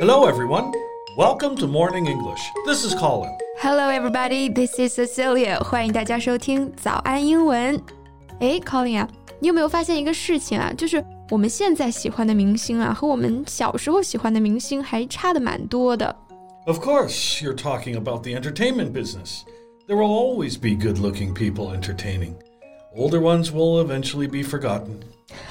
Hello, everyone. Welcome to Morning English. This is Colin. Hello, everybody. This is Cecilia. 欢迎大家收听早安英文。哎，Colin 啊，你有没有发现一个事情啊？就是我们现在喜欢的明星啊，和我们小时候喜欢的明星还差的蛮多的。Of course, you're talking about the entertainment business. There will always be good looking people entertaining. Older ones will eventually be forgotten.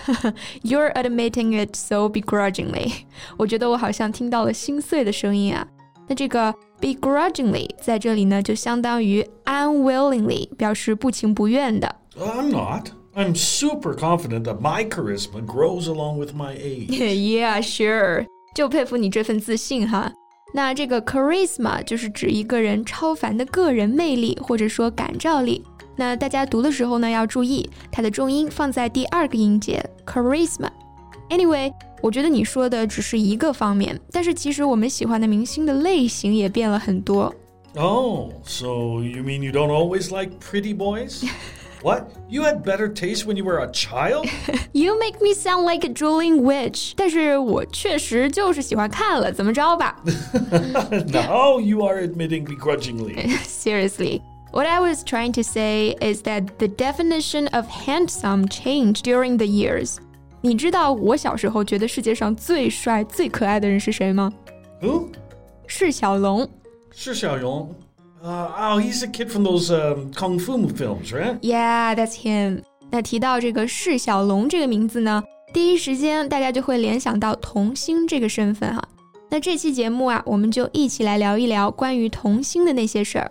You're admitting it so begrudgingly. 我觉得我好像听到了心碎的声音啊。那这个 begrudgingly 在这里呢，就相当于 unwillingly，表示不情不愿的。I'm not. I'm super confident that my charisma grows along with my age. yeah, sure. 就佩服你这份自信哈。 那这个 charisma 就是指一个人超凡的个人魅力或者说感召力。那大家读的时候呢，要注意它的重音放在第二个音节 charisma。Anyway，我觉得你说的只是一个方面，但是其实我们喜欢的明星的类型也变了很多。Oh, so you mean you don't always like pretty boys? What? You had better taste when you were a child? you make me sound like a drooling witch. 但是我确实就是喜欢看了，怎么着吧？Now you are admitting begrudgingly. Seriously. What I was trying to say is that the definition of handsome changed during the years. 你知道我小时候觉得世界上最帅、最可爱的人是谁吗？Who？释小龙。释小龙。 Uh, oh, he's a kid from those um, kung fu films, right? Yeah, that's him. 那提到这个释小龙这个名字呢，第一时间大家就会联想到童星这个身份哈。那这期节目啊，我们就一起来聊一聊关于童星的那些事儿。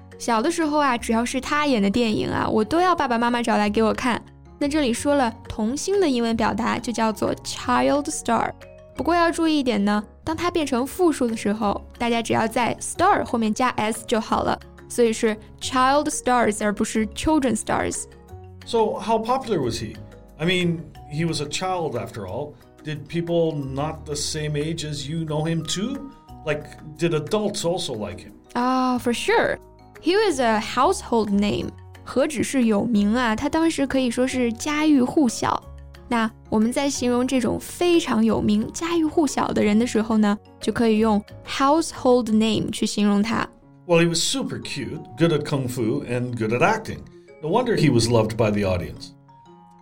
小的时候啊，只要是他演的电影啊，我都要爸爸妈妈找来给我看。那这里说了童星的英文表达就叫做 child star。不过要注意一点呢，当它变成复数的时候，大家只要在 star 后面加 s 就好了。所以是 child stars 而不是 children stars。So how popular was he? I mean, he was a child after all. Did people not the same age as you know him too? Like, did adults also like him? Ah, for sure. He was a household name，何止是有名啊，他当时可以说是家喻户晓。那我们在形容这种非常有名、家喻户晓的人的时候呢，就可以用 household name 去形容他。Well, he was super cute, good at kung fu, and good at acting. No wonder he was loved by the audience.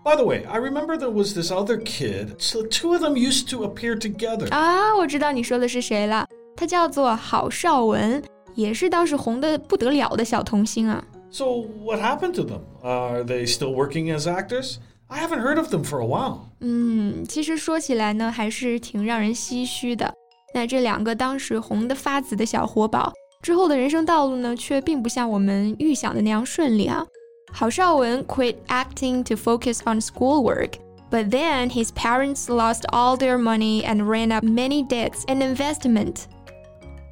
By the way, I remember there was this other kid. So two of them used to appear together. 啊，我知道你说的是谁了。他叫做郝劭文，也是当时红的不得了的小童星啊。So what happened to them? Are they still working as actors? I haven't heard of them for a while. 嗯，其实说起来呢，还是挺让人唏嘘的。那这两个当时红得发紫的小活宝，之后的人生道路呢，却并不像我们预想的那样顺利啊。郝劭文 quit acting to focus on schoolwork. But then his parents lost all their money and ran up many debts and investment.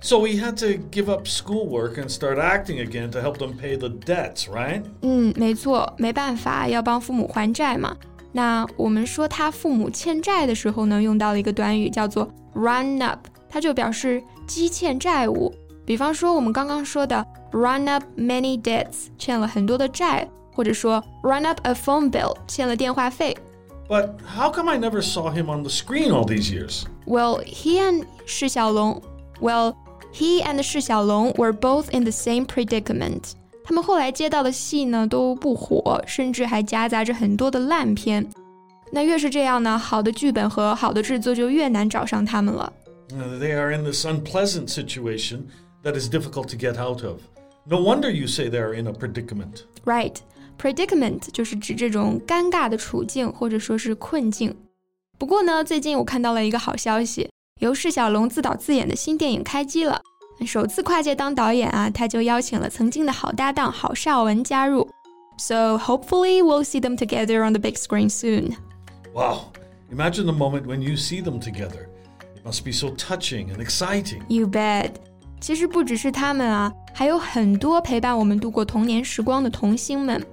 So he had to give up schoolwork and start acting again to help them pay the debts, right? 嗯，没错，没办法，要帮父母还债嘛。那我们说他父母欠债的时候呢，用到了一个短语叫做 run up，它就表示积欠债务。比方说我们刚刚说的 run up many debts，欠了很多的债，或者说 run up a phone bill，欠了电话费。But how come I never saw him on the screen all these years? Well, he and 释小龙，well. He and 释小龙 were both in the same predicament。他们后来接到的戏呢都不火，甚至还夹杂着很多的烂片。那越是这样呢，好的剧本和好的制作就越难找上他们了。They are in this unpleasant situation that is difficult to get out of. No wonder you say they are in a predicament. Right, predicament 就是指这种尴尬的处境或者说是困境。不过呢，最近我看到了一个好消息。 由释小龙自导自演的新电影开机了。首次跨界当导演啊，他就邀请了曾经的好搭档郝劭文加入。So hopefully we'll see them together on the big screen soon. Wow, imagine the moment when you see them together. It must be so touching and exciting. You bet. 其实不只是他们啊，还有很多陪伴我们度过童年时光的童星们。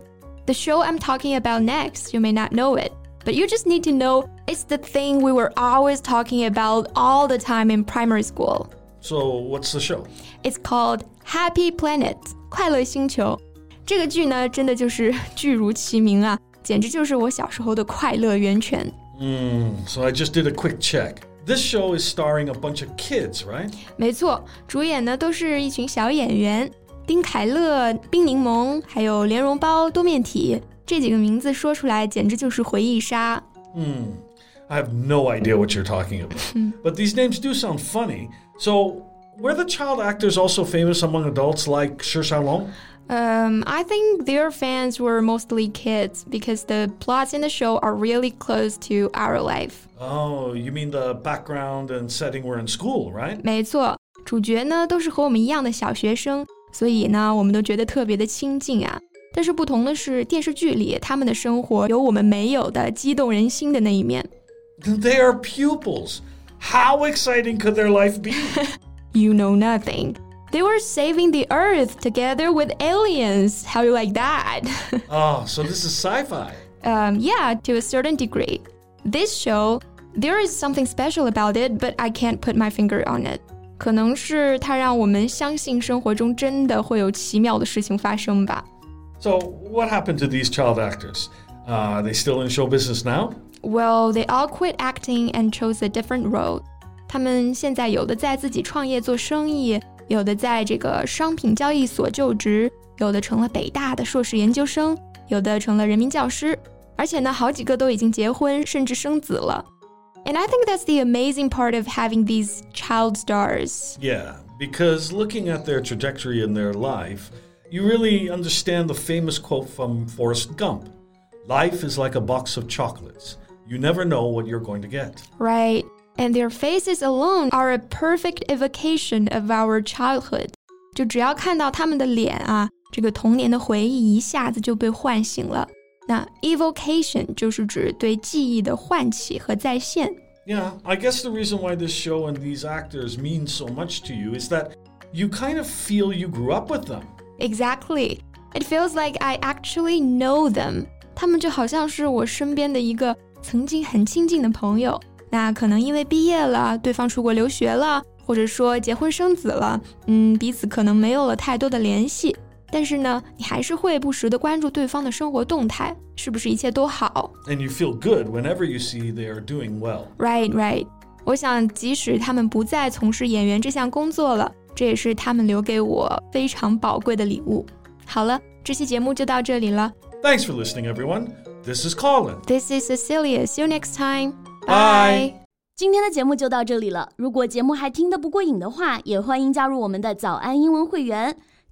The show I'm talking about next, you may not know it. but you just need to know it's the thing we were always talking about all the time in primary school. So, what's the show? It's called Happy Planet，快乐星球。这个剧呢，真的就是剧如其名啊，简直就是我小时候的快乐源泉。Mm, so I just did a quick check. This show is starring a bunch of kids, right? 没错，主演呢都是一群小演员，丁凯乐、冰柠檬，还有莲蓉包、多面体， 这几个名字说出来简直就是回忆杀。Hmm. I have no idea what you're talking about. but these names do sound funny. So, were the child actors also famous among adults like Shi Xiaolong? Um, I think their fans were mostly kids because the plots in the show are really close to our life. Oh, you mean the background and setting were in school, right? 没错，主角呢都是和我们一样的小学生，所以呢我们都觉得特别的亲近啊。 但是不同的是，电视剧里他们的生活有我们没有的激动人心的那一面。 They are pupils. How exciting could their life be? You know nothing. They were saving the Earth together with aliens. How you like that? oh, so this is sci-fi. um, yeah, to a certain degree. This show, there is something special about it, but I can't put my finger on it. 可能是它让我们相信生活中真的会有奇妙的事情发生吧。 So, what happened to these child actors? Uh, are they still in show business now? Well, they all quit acting and chose a different road. 他们现在有的在自己创业做生意，有的在这个商品交易所就职，有的成了北大的硕士研究生，有的成了人民教师，而且呢，好几个都已经结婚，甚至生子了。And I think that's the amazing part of having these child stars. Yeah, because looking at their trajectory in their life, you really understand the famous quote from Forrest Gump Life is like a box of chocolates. You never know what you're going to get. Right. And their faces alone are a perfect evocation of our childhood. 就只要看到他们的脸啊，这个童年的回忆一下子就被唤醒了。那 evocation 就是指对记忆的唤起和再现。 Yeah, I guess the reason why this show and these actors mean so much to you is that you kind of feel you grew up with them. Exactly. It feels like I actually know them. 他们就好像是我身边的一个曾经很亲近的朋友。那可能因为毕业了，对方出国留学了，或者说结婚生子了，嗯，彼此可能没有了太多的联系。但是呢，你还是会不时的关注对方的生活动态，是不是一切都好 And you feel good whenever you see they are doing well. ？Right, right. 我想，即使他们不再从事演员这项工作了， 这也是他们留给我非常宝贵的礼物。好了，这期节目就到这里了。 Thanks for listening, everyone. This is Colin. This is Cecilia. See you next time. Bye. 今天的节目就到这里了。如果节目还听得不过瘾的话，也欢迎加入我们的早安英文会员。